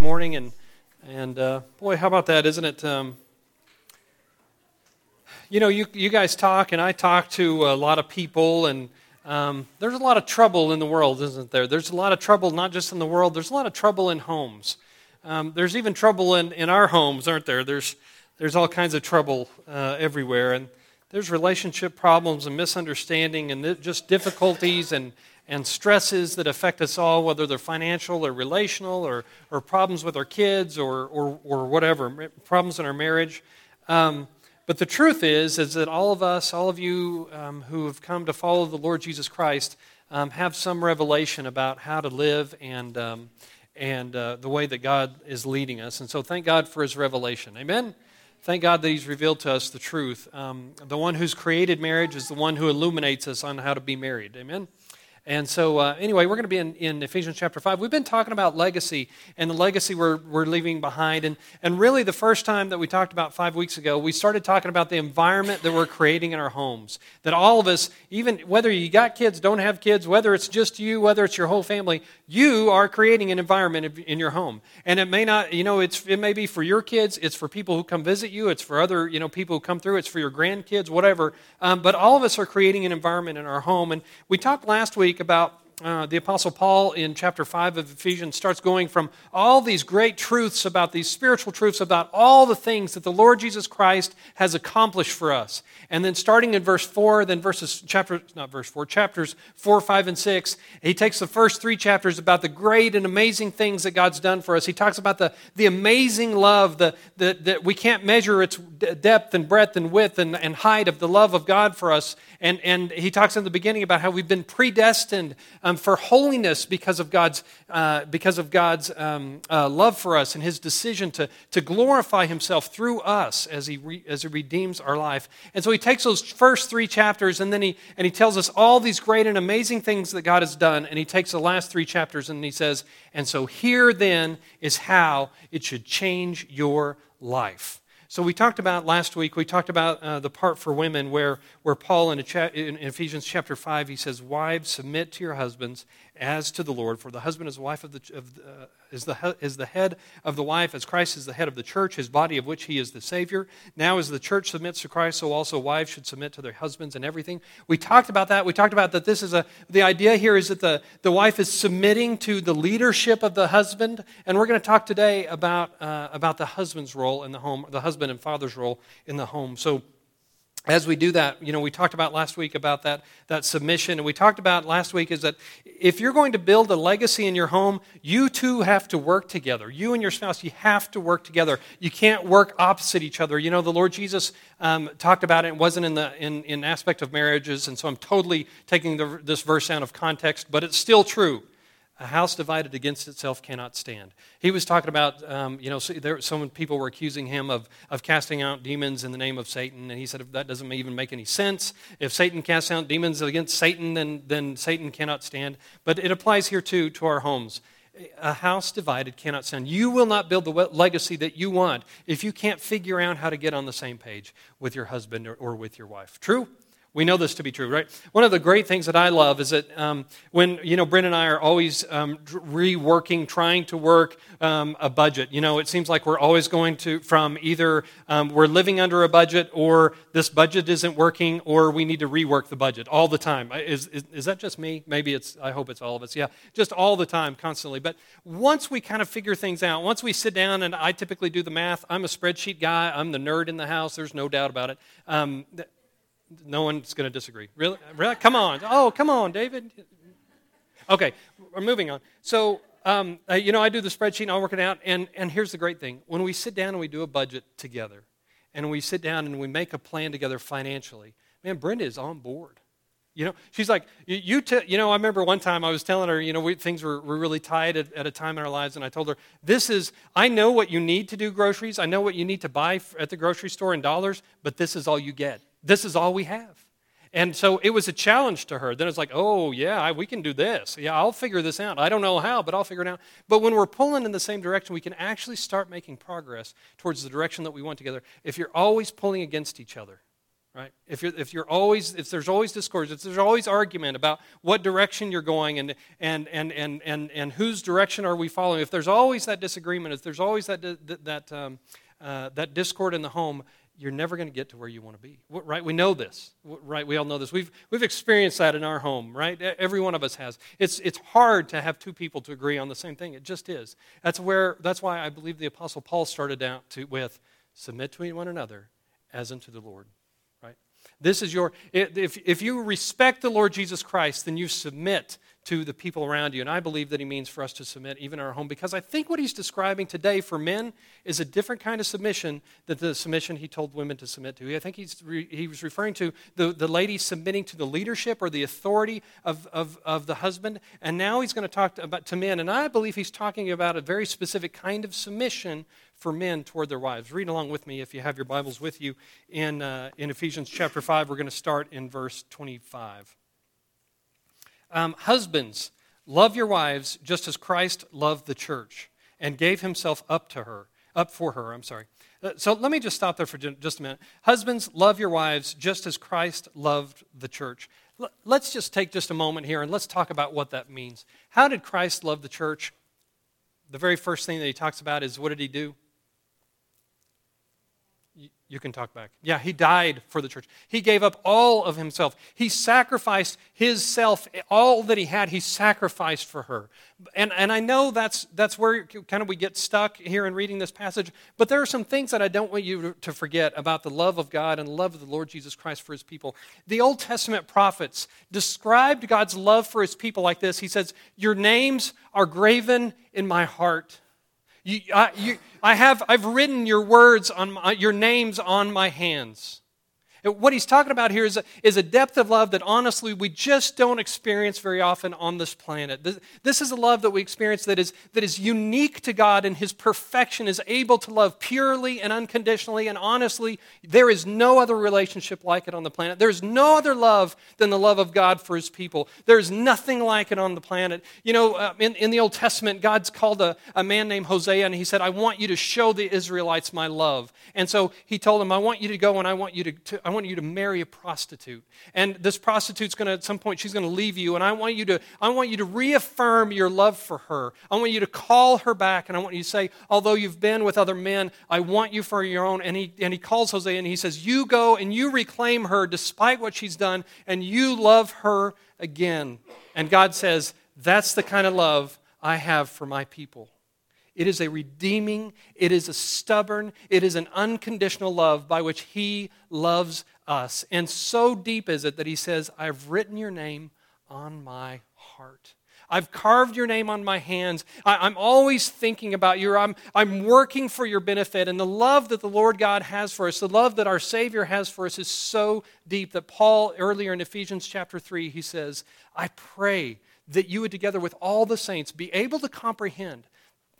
morning, and and uh, boy, how about that, isn't it? Um, you know, you you guys talk, and I talk to a lot of people, and um, there's a lot of trouble in the world, isn't there? There's a lot of trouble not just in the world. There's a lot of trouble in homes. Um, there's even trouble in, in our homes, aren't there? There's there's all kinds of trouble uh, everywhere, and there's relationship problems and misunderstanding, and just difficulties and and stresses that affect us all, whether they're financial or relational or, or problems with our kids or, or, or whatever, problems in our marriage. Um, but the truth is, is that all of us, all of you um, who have come to follow the Lord Jesus Christ, um, have some revelation about how to live and, um, and uh, the way that God is leading us. And so thank God for his revelation. Amen? Thank God that he's revealed to us the truth. Um, the one who's created marriage is the one who illuminates us on how to be married. Amen? And so, uh, anyway, we're going to be in, in Ephesians chapter 5. We've been talking about legacy and the legacy we're, we're leaving behind. And, and really, the first time that we talked about five weeks ago, we started talking about the environment that we're creating in our homes. That all of us, even whether you got kids, don't have kids, whether it's just you, whether it's your whole family, you are creating an environment in your home. And it may not, you know, it's, it may be for your kids, it's for people who come visit you, it's for other, you know, people who come through, it's for your grandkids, whatever. Um, but all of us are creating an environment in our home. And we talked last week week about uh, the Apostle Paul in chapter 5 of Ephesians starts going from all these great truths about these spiritual truths about all the things that the Lord Jesus Christ has accomplished for us. And then starting in verse 4, then verses, chapter, not verse 4, chapters 4, 5, and 6, he takes the first three chapters about the great and amazing things that God's done for us. He talks about the, the amazing love the, the, that we can't measure its depth and breadth and width and, and height of the love of God for us. And, and he talks in the beginning about how we've been predestined um, for holiness because of God's, uh, because of God's um, uh, love for us and his decision to, to glorify himself through us as he, re, as he redeems our life. And so he takes those first three chapters and then he, and he tells us all these great and amazing things that God has done. And he takes the last three chapters and he says, And so here then is how it should change your life. So we talked about last week, we talked about uh, the part for women where, where Paul in, cha- in, Ephesians chapter 5, he says, Wives, submit to your husbands as to the Lord, for the husband is the wife of the, of, uh, is, the, is the head of the wife, as Christ is the head of the church, his body of which he is the Savior. Now, as the church submits to Christ, so also wives should submit to their husbands and everything. We talked about that. We talked about that this is a, the idea here is that the, the wife is submitting to the leadership of the husband. And we're going to talk today about, uh, about the husband's role in the home, the husband and father's role in the home. So, as we do that, you know, we talked about last week about that, that submission. And we talked about last week is that if you're going to build a legacy in your home, you two have to work together. You and your spouse, you have to work together. You can't work opposite each other. You know, the Lord Jesus um, talked about it. It wasn't in the in, in aspect of marriages. And so I'm totally taking the, this verse out of context, but it's still true. A house divided against itself cannot stand. He was talking about, um, you know, there, some people were accusing him of, of casting out demons in the name of Satan, and he said that doesn't even make any sense. If Satan casts out demons against Satan, then, then Satan cannot stand. But it applies here too to our homes. A house divided cannot stand. You will not build the legacy that you want if you can't figure out how to get on the same page with your husband or, or with your wife. True? We know this to be true, right? One of the great things that I love is that um, when, you know, Brenda and I are always um, reworking, trying to work um, a budget. You know, it seems like we're always going to, from either um, we're living under a budget or this budget isn't working or we need to rework the budget all the time. Is, is, is that just me? Maybe it's, I hope it's all of us. Yeah, just all the time, constantly. But once we kind of figure things out, once we sit down and I typically do the math, I'm a spreadsheet guy, I'm the nerd in the house, there's no doubt about it um, no one's going to disagree. Really? really? Come on. Oh, come on, David. Okay, we're moving on. So, um, uh, you know, I do the spreadsheet I work it out. And, and here's the great thing when we sit down and we do a budget together, and we sit down and we make a plan together financially, man, Brenda is on board. You know, she's like, you, t-, you know, I remember one time I was telling her, you know, we, things were, were really tight at, at, a time in our lives, and I told her, this is, I know what you need to do groceries. I know what you need to buy at the grocery store in dollars, but this is all you get. This is all we have. And so it was a challenge to her. Then it's like, oh, yeah, we can do this. Yeah, I'll figure this out. I don't know how, but I'll figure it out. But when we're pulling in the same direction, we can actually start making progress towards the direction that we want together if you're always pulling against each other right? If you're, if you're always, if there's always discord, if there's always argument about what direction you're going and, and, and, and, and, and whose direction are we following, if there's always that disagreement, if there's always that, that, um, uh, that discord in the home, you're never going to get to where you want to be, right? We know this, right? We all know this. We've, we've experienced that in our home, right? Every one of us has. It's, it's hard to have two people to agree on the same thing. It just is. That's, where, that's why I believe the Apostle Paul started out to, with submit to one another as unto the Lord. This is your, if, if you respect the Lord Jesus Christ, then you submit to the people around you. And I believe that he means for us to submit even our home because I think what he's describing today for men is a different kind of submission than the submission he told women to submit to. I think he's re, he was referring to the, the lady submitting to the leadership or the authority of, of, of the husband. And now he's going to talk about, to men. And I believe he's talking about a very specific kind of submission for men toward their wives. Read along with me if you have your Bibles with you in, uh, in Ephesians chapter 5. We're going to start in verse 25. Um, husbands, love your wives just as Christ loved the church and gave himself up to her, up for her, I'm sorry. Uh, so let me just stop there for just a minute. Husbands, love your wives just as Christ loved the church. Let's just take just a moment here and let's talk about what that means. How did Christ love the church? The very first thing that he talks about is what did he do? You can talk back. Yeah, he died for the church. He gave up all of himself. He sacrificed his self, all that he had, he sacrificed for her. And, and I know that's, that's where kind of we get stuck here in reading this passage, but there are some things that I don't want you to forget about the love of God and the love of the Lord Jesus Christ for his people. The Old Testament prophets described God's love for his people like this He says, Your names are graven in my heart. You, I, you, I have, I've written your words on my, your names on my hands. What he's talking about here is a, is a depth of love that honestly we just don't experience very often on this planet. This, this, is a love that we experience that is, that is unique to God and his perfection is able to love purely and unconditionally and honestly. There is no other relationship like it on the planet. There's no other love than the love of God for his people. There's nothing like it on the planet. You know, uh, in, in the Old Testament, God's called a, a man named Hosea and he said, I want you to show the Israelites my love. And so he told him, I want you to go and I want you to, to I want you to marry a prostitute. And this prostitute's going to, at some point, she's going to leave you. And I want you to, I want you to reaffirm your love for her. I want you to call her back. And I want you to say, although you've been with other men, I want you for your own. And he, and he calls Hosea and he says, You go and you reclaim her despite what she's done, and you love her again. And God says, That's the kind of love I have for my people. It is a redeeming, it is a stubborn, it is an unconditional love by which He loves us. And so deep is it that He says, I've written your name on my heart. I've carved your name on my hands. I, am always thinking about you. I'm, I'm working for your benefit. And the love that the Lord God has for us, the love that our Savior has for us, is so deep that Paul, earlier in Ephesians chapter 3, he says, I pray that you would, together with all the saints, be able to comprehend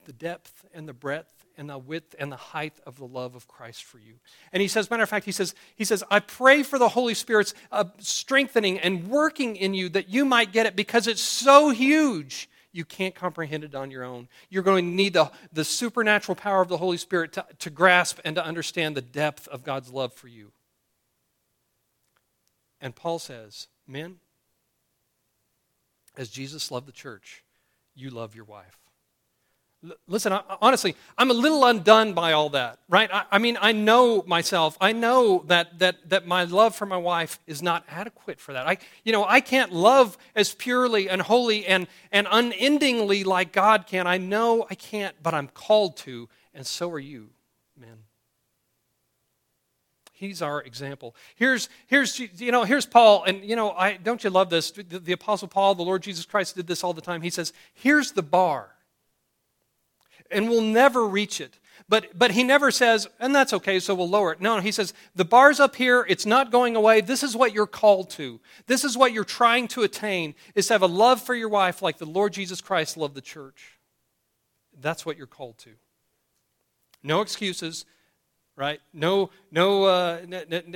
the depth and the breadth and the width and the height of the love of Christ for you. And he says, matter of fact, he says, he says, I pray for the Holy Spirit's uh, strengthening and working in you that you might get it because it's so huge. You can't comprehend it on your own. You're going to need the, the supernatural power of the Holy Spirit to, to grasp and to understand the depth of God's love for you. And Paul says, Men, as Jesus loved the church, you love your wife. Listen, I, honestly, I'm a little undone by all that, right? I, I, mean, I know myself. I know that, that, that my love for my wife is not adequate for that. I, you know, I can't love as purely and holy and, and unendingly like God can. I know I can't, but I'm called to, and so are you, men. He's our example. Here's, here's, you know, here's Paul, and you know, I don't you love this? The, the Apostle Paul, the Lord Jesus Christ, did this all the time. He says, "Here's the bar." And we'll never reach it. But, but he never says, and that's okay, so we'll lower it. No, he says, the bar's up here, it's not going away. This is what you're called to. This is what you're trying to attain, is to have a love for your wife like the Lord Jesus Christ loved the church. That's what you're called to. No excuses, right? No, no, uh,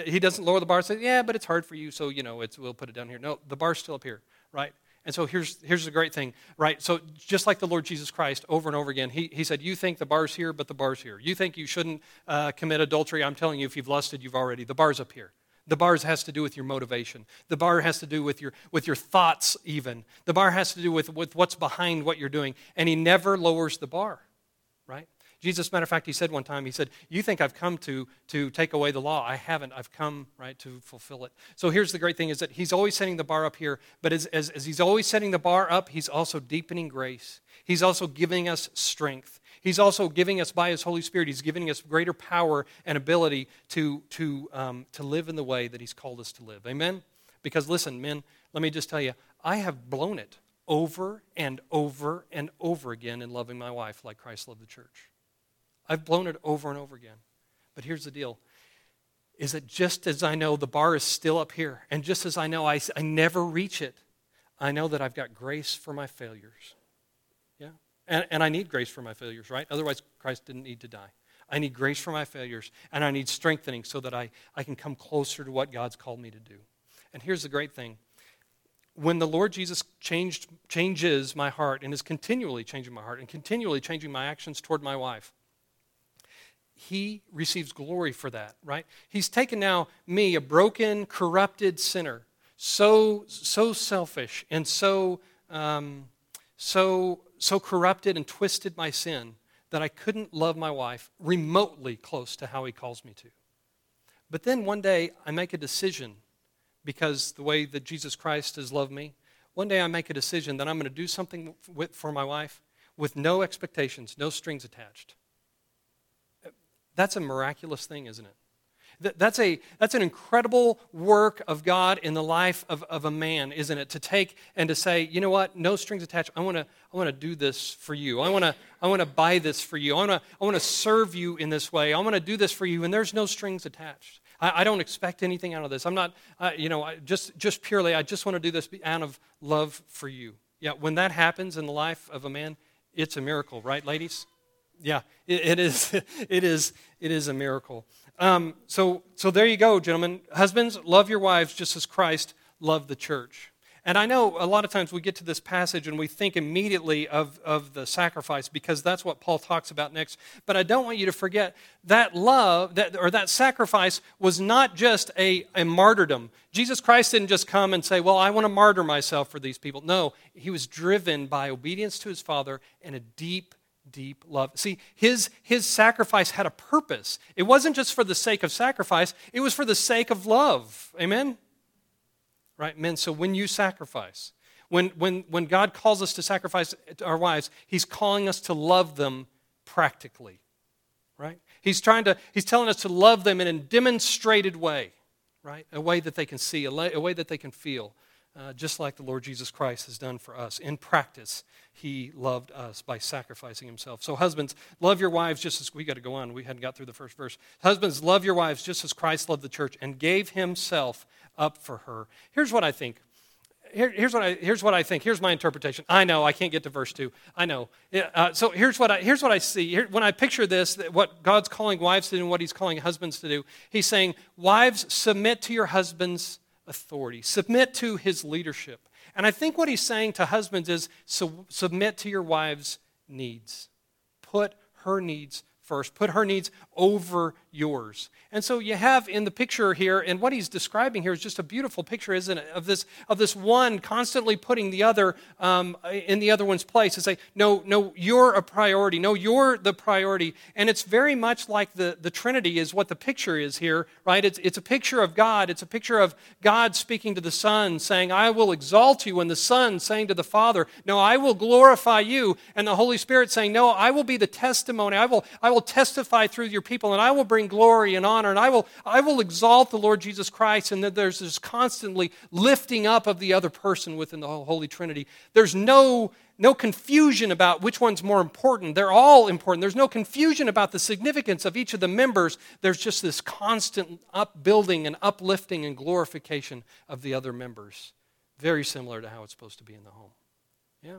he doesn't lower the bar and say, yeah, but it's hard for you, so, you know, it's, we'll put it down here. No, the bar's still up here, right? And so here's, here's the great thing, right? So just like the Lord Jesus Christ over and over again, he, he said, You think the bar's here, but the bar's here. You think you shouldn't uh, commit adultery. I'm telling you, if you've lusted, you've already, the bar's up here. The bar has to do with your motivation. The bar has to do with your, with your thoughts, even. The bar has to do with, with what's behind what you're doing. And he never lowers the bar? Jesus, matter of fact, he said one time, he said, You think I've come to, to take away the law? I haven't. I've come, right, to fulfill it. So here's the great thing is that he's always setting the bar up here, but as, as, as he's always setting the bar up, he's also deepening grace. He's also giving us strength. He's also giving us, by his Holy Spirit, he's giving us greater power and ability to, to, um, to live in the way that he's called us to live. Amen? Because listen, men, let me just tell you, I have blown it over and over and over again in loving my wife like Christ loved the church. I've blown it over and over again. But here's the deal is that just as I know the bar is still up here, and just as I know I, I never reach it, I know that I've got grace for my failures. Yeah? And, and I need grace for my failures, right? Otherwise, Christ didn't need to die. I need grace for my failures, and I need strengthening so that I, I can come closer to what God's called me to do. And here's the great thing when the Lord Jesus changed, changes my heart and is continually changing my heart and continually changing my actions toward my wife, he receives glory for that, right? He's taken now me, a broken, corrupted sinner, so so selfish and so um, so so corrupted and twisted my sin that I couldn't love my wife remotely close to how he calls me to. But then one day I make a decision because the way that Jesus Christ has loved me, one day I make a decision that I'm going to do something for my wife with no expectations, no strings attached. That's a miraculous thing, isn't it? That's, a, that's an incredible work of God in the life of, of a man, isn't it? To take and to say, you know what, no strings attached. I want to I wanna do this for you. I want to I wanna buy this for you. I want to I wanna serve you in this way. I want to do this for you, and there's no strings attached. I, I don't expect anything out of this. I'm not, uh, you know, just, just purely, I just want to do this out of love for you. Yeah, when that happens in the life of a man, it's a miracle, right, ladies? Yeah, it, it is. It is. It is a miracle. Um, so, so there you go, gentlemen. Husbands, love your wives just as Christ loved the church. And I know a lot of times we get to this passage and we think immediately of, of the sacrifice because that's what Paul talks about next. But I don't want you to forget that love that, or that sacrifice was not just a, a martyrdom. Jesus Christ didn't just come and say, Well, I want to martyr myself for these people. No, he was driven by obedience to his Father and a deep deep love. See, his, his sacrifice had a purpose. It wasn't just for the sake of sacrifice, it was for the sake of love. Amen? Right, men? So when you sacrifice, when, when, when God calls us to sacrifice our wives, he's calling us to love them practically. Right? He's trying to, he's telling us to love them in a demonstrated way, right? A way that they can see, a, a way that they can feel, uh, just like the Lord Jesus Christ has done for us in practice he loved us by sacrificing himself. So, husbands, love your wives just as we got to go on. We hadn't got through the first verse. Husbands, love your wives just as Christ loved the church and gave himself up for her. Here's what I think. Here, here's, what I, here's what I think. Here's my interpretation. I know I can't get to verse 2. I know. Uh, so here's what I, here's what I see. Here, when I picture this, what God's calling wives to do and what he's calling husbands to do, he's saying, Wives, submit to your husband's authority, submit to his leadership. And I think what he's saying to husbands is submit to your wife's needs. Put her needs first. Put her needs over yours. And so you have in the picture here, and what he's describing here is just a beautiful picture, isn't it? Of this, of this one constantly putting the other um, in the other one's place and say, no, no, you're a priority. No, you're the priority. And it's very much like the, the Trinity is what the picture is here, right? It's, it's a picture of God. It's a picture of God speaking to the Son, saying, I will exalt you, and the Son saying to the Father, No, I will glorify you. And the Holy Spirit saying, No, I will be the testimony. I will, I will testify through your people, and I will bring glory and honor and I will, I will exalt the Lord Jesus Christ, and that there's this constantly lifting up of the other person within the Holy Trinity. There's no, no confusion about which one's more important. They're all important. There's no confusion about the significance of each of the members. There's just this constant upbuilding and uplifting and glorification of the other members. Very similar to how it's supposed to be in the home. Yeah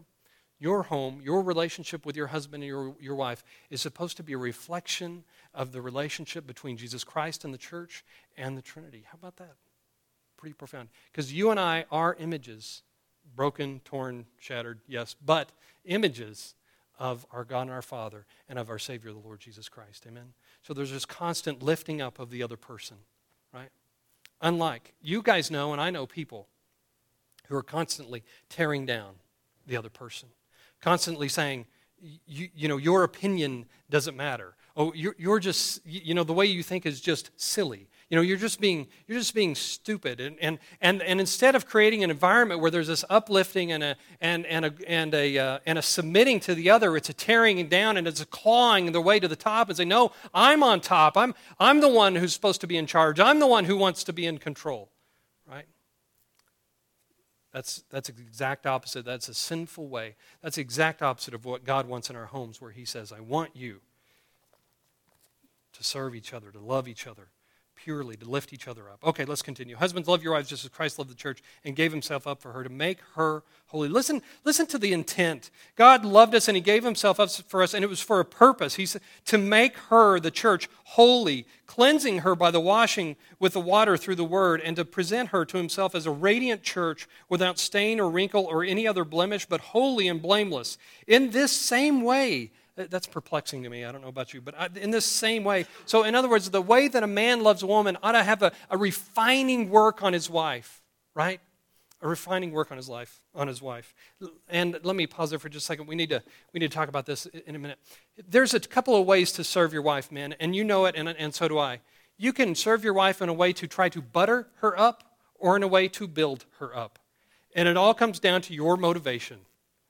your home, your relationship with your husband and your, your wife is supposed to be a reflection of the relationship between Jesus Christ and the church and the Trinity. How about that? Pretty profound. Because you and I are images, broken, torn, shattered, yes, but images of our God and our Father and of our Savior, the Lord Jesus Christ. Amen? So there's this constant lifting up of the other person, right? Unlike, you guys know, and I know people who are constantly tearing down the other person, constantly saying, you, know, your opinion doesn't matter. Oh, you're, you're just, you know, the way you think is just silly. You know, you're just being, you're just being stupid. And, and, and, and instead of creating an environment where there's this uplifting and a, and, and a, and a, uh, and a submitting to the other, it's a tearing down and it's a clawing their way to the top and say, no, I'm on top. I'm, I'm the one who's supposed to be in charge. I'm the one who wants to be in control? That's, that's the exact opposite. That's a sinful way. That's the exact opposite of what God wants in our homes, where He says, I want you to serve each other, to love each other, purely, to lift each other up. Okay, let's continue. Husbands, love your wives just as Christ loved the church and gave himself up for her to make her holy. Listen, listen to the intent. God loved us and he gave himself up for us, and it was for a purpose. He said to make her, the church, holy, cleansing her by the washing with the water through the word, and to present her to himself as a radiant church without stain or wrinkle or any other blemish, but holy and blameless. In this same way, that's perplexing to me. I don't know about you, but in this same way. So, in other words, the way that a man loves a woman ought to have a, a refining work on his wife, right? A refining work on his life, on his wife. And let me pause there for just a second. We need to, we need to talk about this in a minute. There's a couple of ways to serve your wife, men, and you know it, and, and so do I. You can serve your wife in a way to try to butter her up or in a way to build her up. And it all comes down to your motivation,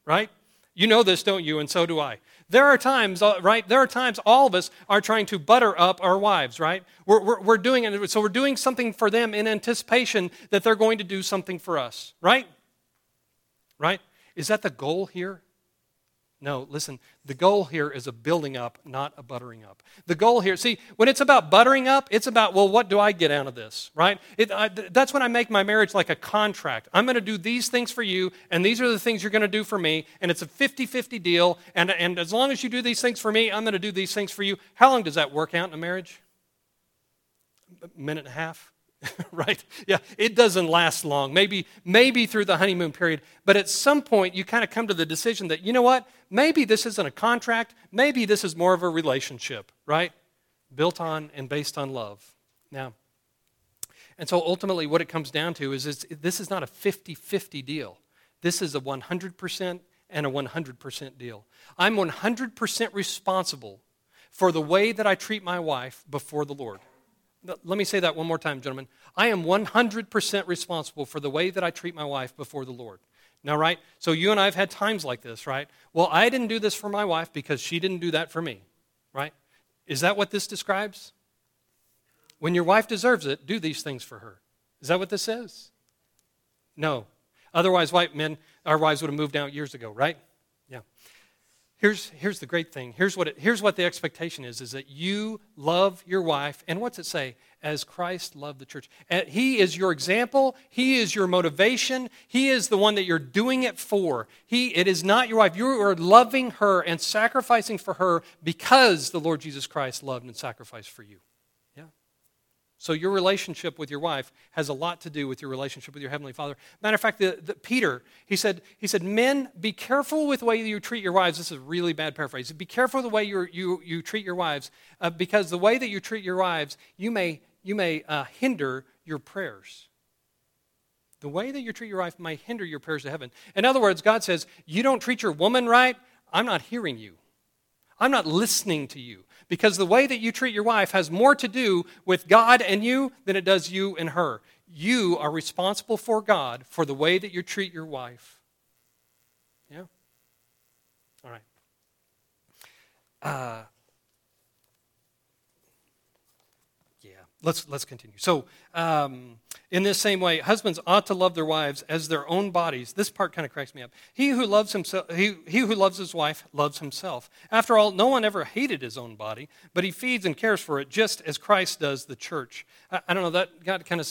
right? You know this, don't you? And so do I. There are times, uh, right? There are times all of us are trying to butter up our wives, right? We're, we're, we're doing it. So we're doing something for them in anticipation that they're going to do something for us, right? Right? Is that the goal here? No, listen, the goal here is a building up, not a buttering up. The goal here, see, when it's about buttering up, it's about, well, what do I get out of this, right? It, I, that's when I make my marriage like a contract. I'm going to do these things for you, and these are the things you're going to do for me, and it's a 50 50 deal, and, and as long as you do these things for me, I'm going to do these things for you. How long does that work out in a marriage? A minute and a half? right? Yeah, it doesn't last long. Maybe, maybe through the honeymoon period. But at some point, you kind of come to the decision that, you know what? Maybe this isn't a contract. Maybe this is more of a relationship, right? Built on and based on love. Now, and so ultimately, what it comes down to is, is this is not a 50 50 deal. This is a 100% and a 100% deal. I'm 100% responsible for the way that I treat my wife before the Lord. Let me say that one more time, gentlemen. I am 100% responsible for the way that I treat my wife before the Lord. Now, right? So you and I have had times like this, right? Well, I didn't do this for my wife because she didn't do that for me, right? Is that what this describes? When your wife deserves it, do these things for her. Is that what this says? No. Otherwise, white men, our wives would have moved out years ago, right? Here's, here's the great thing. Here's what, it, here's what the expectation is, is that you love your wife, and what's it say? As Christ loved the church. And he is your example. He is your motivation. He is the one that you're doing it for. He, it is not your wife. You are loving her and sacrificing for her because the Lord Jesus Christ loved and sacrificed for you. So your relationship with your wife has a lot to do with your relationship with your heavenly Father. Matter of fact, the, the, Peter he said he said, "Men, be careful with the way you treat your wives." This is a really bad paraphrase. Be careful the way you you you treat your wives, uh, because the way that you treat your wives, you may you may uh, hinder your prayers. The way that you treat your wife might hinder your prayers to heaven. In other words, God says, "You don't treat your woman right. I'm not hearing you. I'm not listening to you." Because the way that you treat your wife has more to do with God and you than it does you and her. You are responsible for God for the way that you treat your wife. Yeah? All right. Uh, let's, let's continue. So, um, in this same way, husbands ought to love their wives as their own bodies. This part kind of cracks me up. He who loves himself, he, he who loves his wife loves himself. After all, no one ever hated his own body, but he feeds and cares for it just as Christ does the church. I, I don't know, that got kind of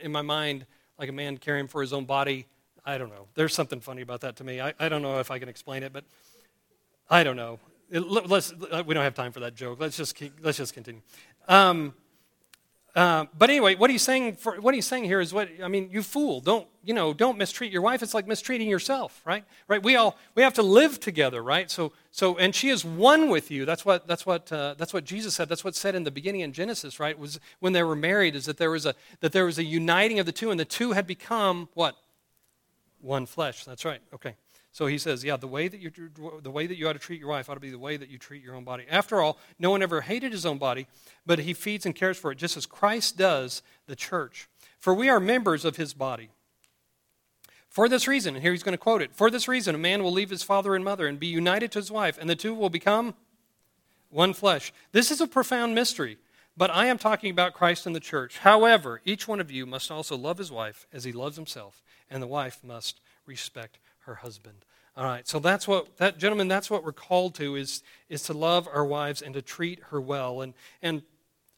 in my mind like a man caring for his own body. I don't know. There's something funny about that to me. I, I don't know if I can explain it, but I don't know. It, let's, we don't have time for that joke. Let's just, keep, let's just continue. Um, uh, but anyway, what he's saying for, what he's saying here is what I mean. You fool! Don't you know? Don't mistreat your wife. It's like mistreating yourself, right? Right? We all we have to live together, right? So so and she is one with you. That's what that's what uh, that's what Jesus said. That's what said in the beginning in Genesis, right? Was when they were married, is that there was a that there was a uniting of the two, and the two had become what one flesh. That's right. Okay. So he says, yeah, the way that you the way that you ought to treat your wife ought to be the way that you treat your own body. After all, no one ever hated his own body, but he feeds and cares for it just as Christ does the church. For we are members of his body. For this reason, and here he's going to quote it. For this reason, a man will leave his father and mother and be united to his wife, and the two will become one flesh. This is a profound mystery, but I am talking about Christ and the church. However, each one of you must also love his wife as he loves himself, and the wife must respect her husband. All right, so that's what that gentlemen, that's what we're called to is is to love our wives and to treat her well. And and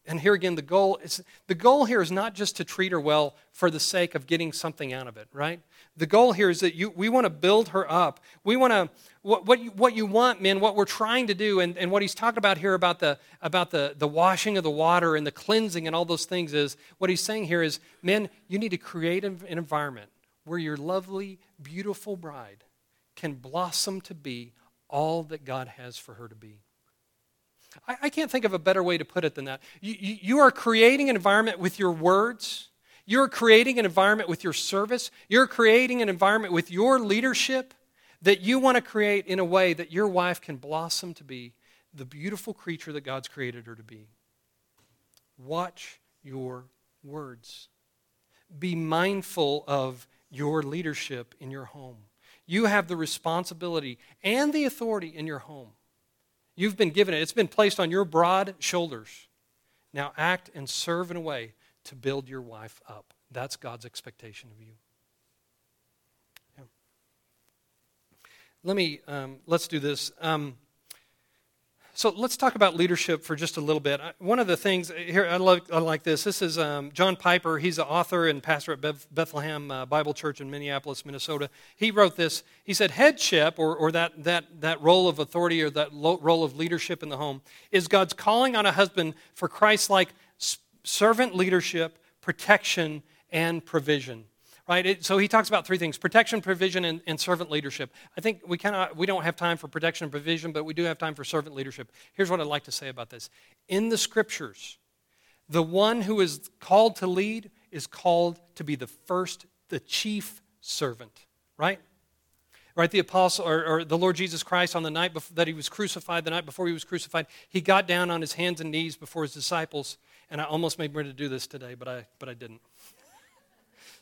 and here again, the goal is the goal here is not just to treat her well for the sake of getting something out of it, right? The goal here is that you we want to build her up. We want to what, what you, what you want, men, what we're trying to do, and, and what he's talking about here about the about the, the washing of the water and the cleansing and all those things is what he's saying here is, men, you need to create an, an environment where your lovely, beautiful bride can blossom to be all that God has for her to be. I, I can't think of a better way to put it than that. You, you, you are creating an environment with your words. You're creating an environment with your service. You're creating an environment with your leadership that you want to create in a way that your wife can blossom to be the beautiful creature that God's created her to be. Watch your words. Be mindful of your leadership in your home. You have the responsibility and the authority in your home. You've been given it, it's been placed on your broad shoulders. Now act and serve in a way to build your wife up. That's God's expectation of you. Yeah. Let me, um, let's do this. Um, so let's talk about leadership for just a little bit. One of the things here, I, love, I like this. This is um, John Piper. He's an author and pastor at Bethlehem uh, Bible Church in Minneapolis, Minnesota. He wrote this. He said, Headship, or, or that, that, that role of authority or that lo- role of leadership in the home, is God's calling on a husband for Christ like servant leadership, protection, and provision right? It, so he talks about three things protection, provision, and, and servant leadership. I think we, cannot, we don't have time for protection and provision, but we do have time for servant leadership. Here's what I'd like to say about this In the scriptures, the one who is called to lead is called to be the first, the chief servant, right? Right, the apostle or, or the Lord Jesus Christ on the night before, that he was crucified, the night before he was crucified, he got down on his hands and knees before his disciples. And I almost made ready to do this today, but I, but I didn't.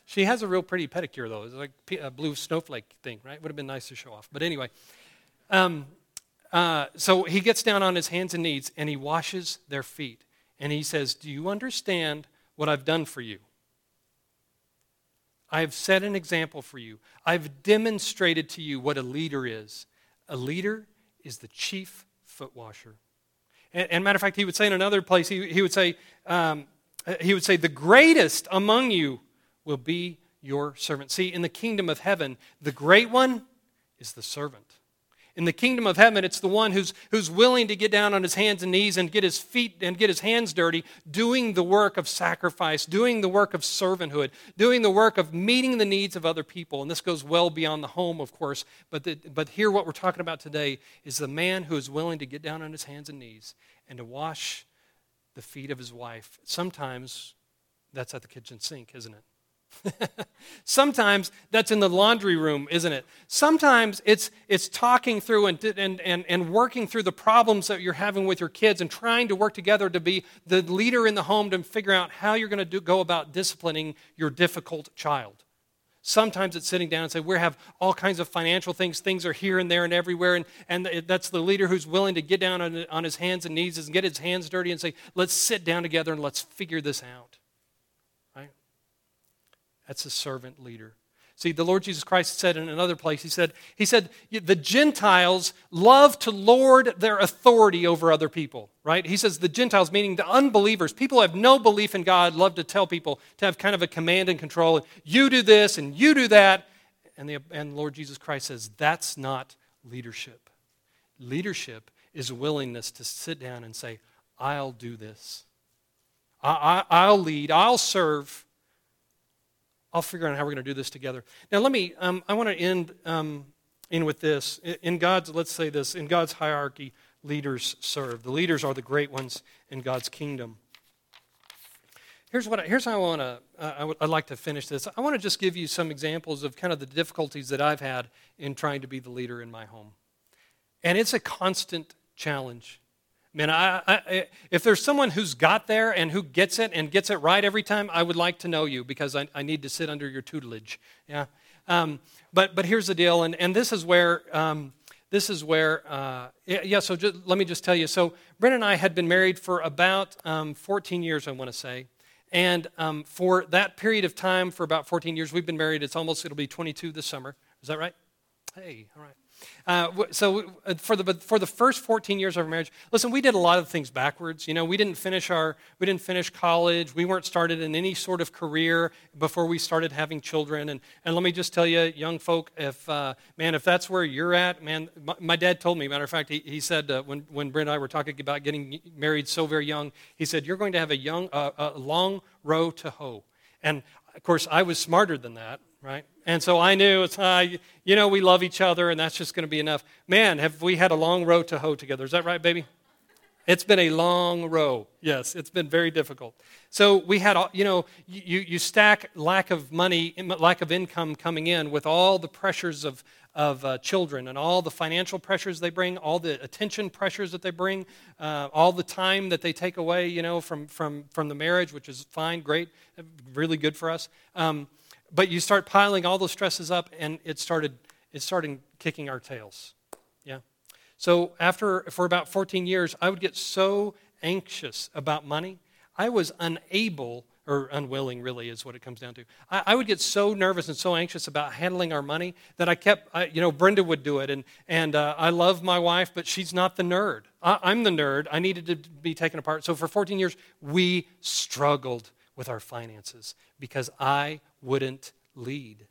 She has a real pretty pedicure, though. It's like a blue snowflake thing, right? Would have been nice to show off. But anyway, um, uh, so he gets down on his hands and knees and he washes their feet. And he says, Do you understand what I've done for you? I have set an example for you. I've demonstrated to you what a leader is. A leader is the chief foot washer. And, and matter of fact, he would say in another place, he, he would say, um, he would say, the greatest among you will be your servant. See, in the kingdom of heaven, the great one is the servant. In the kingdom of heaven, it's the one who's, who's willing to get down on his hands and knees and get his feet and get his hands dirty, doing the work of sacrifice, doing the work of servanthood, doing the work of meeting the needs of other people. And this goes well beyond the home, of course. But, the, but here, what we're talking about today is the man who is willing to get down on his hands and knees and to wash the feet of his wife. Sometimes that's at the kitchen sink, isn't it? Sometimes that's in the laundry room, isn't it? Sometimes it's, it's talking through and, and, and, and working through the problems that you're having with your kids and trying to work together to be the leader in the home to figure out how you're going to go about disciplining your difficult child. Sometimes it's sitting down and say, we have all kinds of financial things. Things are here and there and everywhere. And, and that's the leader who's willing to get down on, on his hands and knees and get his hands dirty and say, let's sit down together and let's figure this out. That's a servant leader. See, the Lord Jesus Christ said in another place, He said, He said, the Gentiles love to lord their authority over other people, right? He says the Gentiles, meaning the unbelievers, people who have no belief in God, love to tell people to have kind of a command and control. You do this and you do that. And the and Lord Jesus Christ says, that's not leadership. Leadership is a willingness to sit down and say, I'll do this. I I, will lead. I'll serve. I'll figure out how we're going to do this together. Now, let me, um, I want to end um, in with this. In God's, let's say this, in God's hierarchy, leaders serve. The leaders are the great ones in God's kingdom. Here's, what I, here's how I want to, uh, I would, I'd like to finish this. I want to just give you some examples of kind of the difficulties that I've had in trying to be the leader in my home. And it's a constant challenge. Man, I, I, if there's someone who's got there and who gets it and gets it right every time, I would like to know you because I, I need to sit under your tutelage. Yeah. Um, but but here's the deal, and, and this is where um, this is where uh, yeah. So just, let me just tell you. So Brenda and I had been married for about um, 14 years, I want to say, and um, for that period of time, for about 14 years, we've been married. It's almost, it'll be 22 this summer. Is that right? Hey, all right. Uh, so uh, for the for the first 14 years of our marriage, listen, we did a lot of things backwards. You know, we didn't finish our we didn't finish college. We weren't started in any sort of career before we started having children. And and let me just tell you, young folk, if uh, man, if that's where you're at, man, my, my dad told me. Matter of fact, he, he said uh, when when Brenda and I were talking about getting married so very young, he said you're going to have a young uh, a long row to hoe. And of course, I was smarter than that, right? And so I knew it's, uh, you know, we love each other and that's just going to be enough. Man, have we had a long row to hoe together. Is that right, baby? It's been a long row. Yes, it's been very difficult. So we had, you know, you, you stack lack of money, lack of income coming in with all the pressures of, of uh, children and all the financial pressures they bring, all the attention pressures that they bring, uh, all the time that they take away, you know, from, from, from the marriage, which is fine, great, really good for us. Um, but you start piling all those stresses up, and it started, it started kicking our tails. Yeah. So after, for about 14 years, I would get so anxious about money, I was unable or unwilling really is what it comes down to I, I, would get so nervous and so anxious about handling our money that i kept I, you know brenda would do it and, and uh, i love my wife but she's not the nerd I, i'm the nerd i needed to be taken apart so for 14 years we struggled with our finances because I wouldn't lead.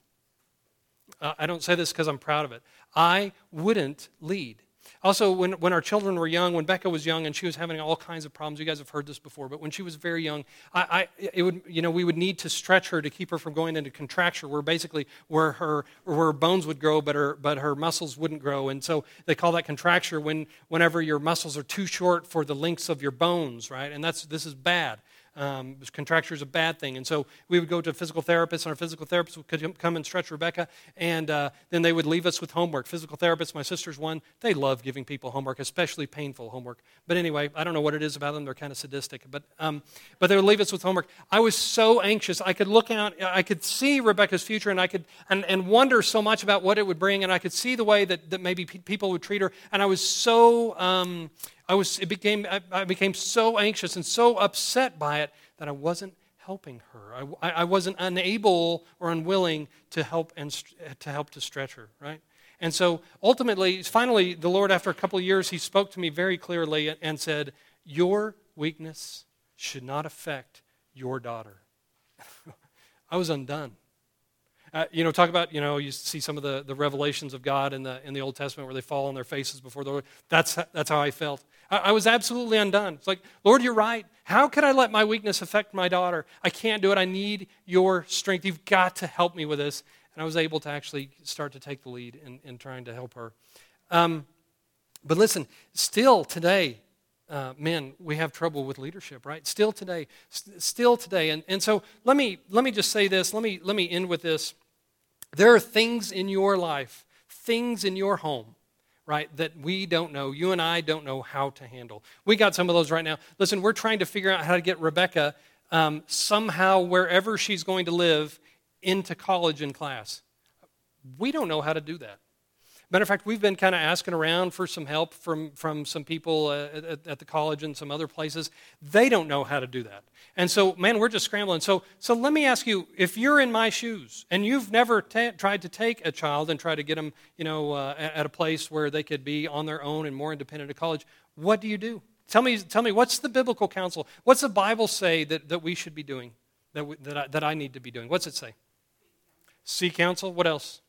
Uh, I don't say this because I'm proud of it. I wouldn't lead. Also, when, when our children were young, when Becca was young and she was having all kinds of problems, you guys have heard this before, but when she was very young, I, I, it would, you know, we would need to stretch her to keep her from going into contracture, where basically where her, where her bones would grow, but her, but her muscles wouldn't grow. And so they call that contracture when, whenever your muscles are too short for the lengths of your bones, right? And that's, this is bad. Um, contracture is a bad thing. And so we would go to physical therapist, and our physical therapist would come and stretch Rebecca, and uh, then they would leave us with homework. Physical therapists, my sister's one, they love giving people homework, especially painful homework. But anyway, I don't know what it is about them. They're kind of sadistic. But, um, but they would leave us with homework. I was so anxious. I could look out, I could see Rebecca's future, and I could and, and wonder so much about what it would bring, and I could see the way that, that maybe pe- people would treat her. And I was so, um, I, was, it became, I, I became so anxious and so upset by it that I wasn't helping her. I, I wasn't unable or unwilling to help and to help to stretch her, right? And so ultimately, finally, the Lord, after a couple of years, He spoke to me very clearly and said, Your weakness should not affect your daughter. I was undone. Uh, you know, talk about, you know, you see some of the, the revelations of God in the, in the Old Testament where they fall on their faces before the Lord. That's, that's how I felt. I, I was absolutely undone. It's like, Lord, you're right. How could I let my weakness affect my daughter? I can't do it. I need your strength. You've got to help me with this. And I was able to actually start to take the lead in, in trying to help her. Um, but listen, still today, uh, men, we have trouble with leadership, right? Still today, st- still today. And, and so let me, let me just say this. Let me, let me end with this. There are things in your life, things in your home, right, that we don't know, you and I don't know how to handle. We got some of those right now. Listen, we're trying to figure out how to get Rebecca um, somehow, wherever she's going to live, into college and class. We don't know how to do that. Matter of fact, we've been kind of asking around for some help from, from some people uh, at, at, the college and some other places. They don't know how to do that. And so, man, we're just scrambling. So, so let me ask you if you're in my shoes and you've never tried to take a child and try to get them, you know, uh, at a place where they could be on their own and more independent of college, what do you do? Tell me, tell me what's the biblical counsel? What's the Bible say that, that we should be doing, that, we, that, I, that I need to be doing? What's it say? Seek counsel. What else?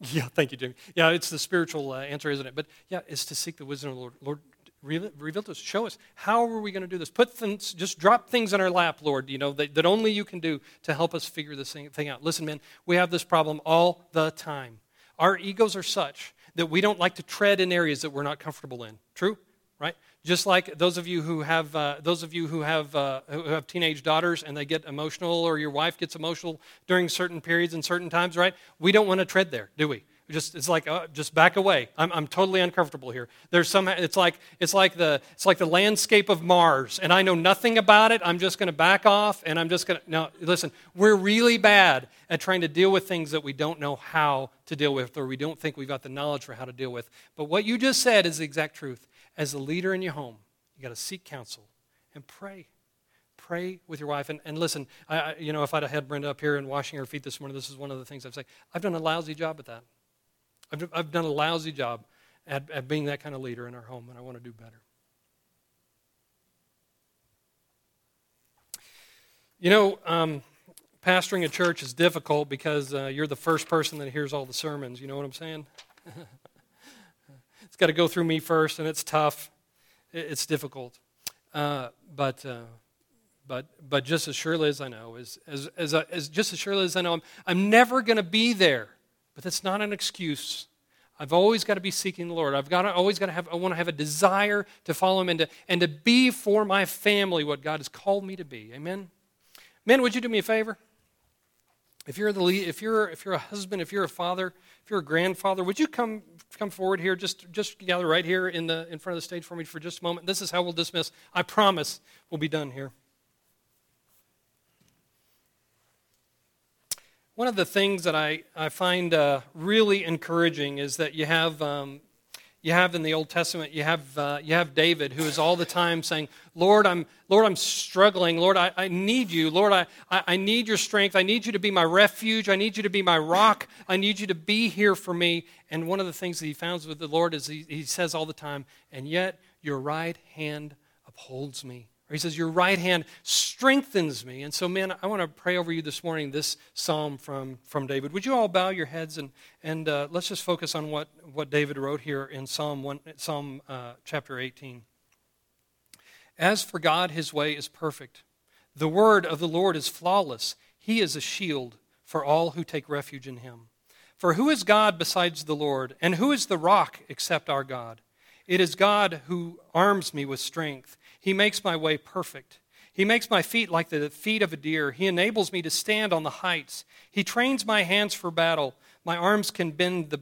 Yeah, thank you, Jimmy. Yeah, it's the spiritual uh, answer, isn't it? But yeah, it's to seek the wisdom of the Lord. Lord, reveal to us, show us how are we going to do this. Put things, just drop things in our lap, Lord. You know that, that only you can do to help us figure this thing, thing out. Listen, man, we have this problem all the time. Our egos are such that we don't like to tread in areas that we're not comfortable in. True, right? Just like those of you who have uh, those of you who have uh, who have teenage daughters and they get emotional, or your wife gets emotional during certain periods and certain times, right? We don't want to tread there, do we? Just it's like uh, just back away. I'm, I'm totally uncomfortable here. There's some. It's like it's like the it's like the landscape of Mars, and I know nothing about it. I'm just going to back off, and I'm just going to. No, listen. We're really bad at trying to deal with things that we don't know how to deal with, or we don't think we've got the knowledge for how to deal with. But what you just said is the exact truth. As a leader in your home, you got to seek counsel and pray pray with your wife. And, and listen, I, you know, if I'd had Brenda up here and washing her feet this morning, this is one of the things I'd say. I've done a lousy job at that. I've, I've done a lousy job at, at being that kind of leader in our home, and I want to do better. You know, um, pastoring a church is difficult because uh, you're the first person that hears all the sermons. You know what I'm saying? it's got to go through me first, and it's tough. It's difficult. Uh, but, uh, but, but just as surely as I know, as, as, as, as just as surely as I know, I'm, I'm never going to be there but that's not an excuse. I've always got to be seeking the Lord. I've got to, always got to have, I want to have a desire to follow Him and to, and to be for my family what God has called me to be. Amen? Men, would you do me a favor? If you're, the lead, if, you're, if you're a husband, if you're a father, if you're a grandfather, would you come, come forward here? Just, just gather right here in, the, in front of the stage for me for just a moment. This is how we'll dismiss. I promise we'll be done here. One of the things that I, I find uh, really encouraging is that you have, um, you have in the Old Testament, you have, uh, you have David who is all the time saying, Lord, I'm, Lord, I'm struggling. Lord, I, I need you. Lord, I, I need your strength. I need you to be my refuge. I need you to be my rock. I need you to be here for me. And one of the things that he founds with the Lord is he, he says all the time, and yet your right hand upholds me. Or he says, Your right hand strengthens me. And so, man, I want to pray over you this morning this psalm from, from David. Would you all bow your heads and, and uh, let's just focus on what, what David wrote here in Psalm, one, Psalm uh, chapter 18. As for God, his way is perfect. The word of the Lord is flawless. He is a shield for all who take refuge in him. For who is God besides the Lord? And who is the rock except our God? It is God who arms me with strength. He makes my way perfect. He makes my feet like the feet of a deer. He enables me to stand on the heights. He trains my hands for battle. My arms can bend, the,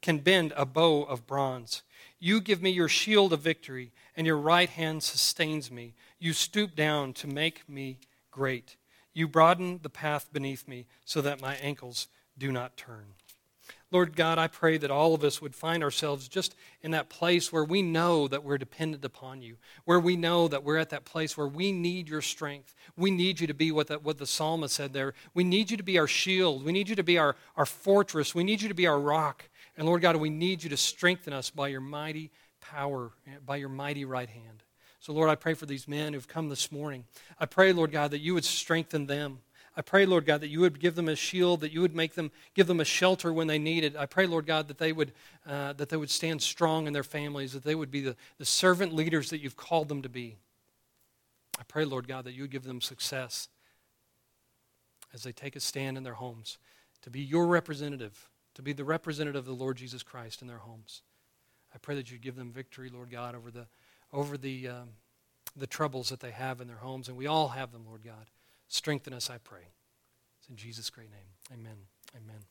can bend a bow of bronze. You give me your shield of victory, and your right hand sustains me. You stoop down to make me great. You broaden the path beneath me so that my ankles do not turn. Lord God, I pray that all of us would find ourselves just in that place where we know that we're dependent upon you, where we know that we're at that place where we need your strength. We need you to be what the, what the psalmist said there. We need you to be our shield. We need you to be our, our fortress. We need you to be our rock. And Lord God, we need you to strengthen us by your mighty power, by your mighty right hand. So, Lord, I pray for these men who've come this morning. I pray, Lord God, that you would strengthen them. I pray, Lord God, that you would give them a shield, that you would make them, give them a shelter when they need it. I pray, Lord God, that they would, uh, that they would stand strong in their families, that they would be the, the servant leaders that you've called them to be. I pray, Lord God, that you would give them success as they take a stand in their homes to be your representative, to be the representative of the Lord Jesus Christ in their homes. I pray that you give them victory, Lord God, over the, over the, um, the troubles that they have in their homes. And we all have them, Lord God. Strengthen us, I pray. It's in Jesus' great name. Amen. Amen.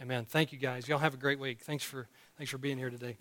Amen. Thank you guys. Y'all have a great week. Thanks for thanks for being here today.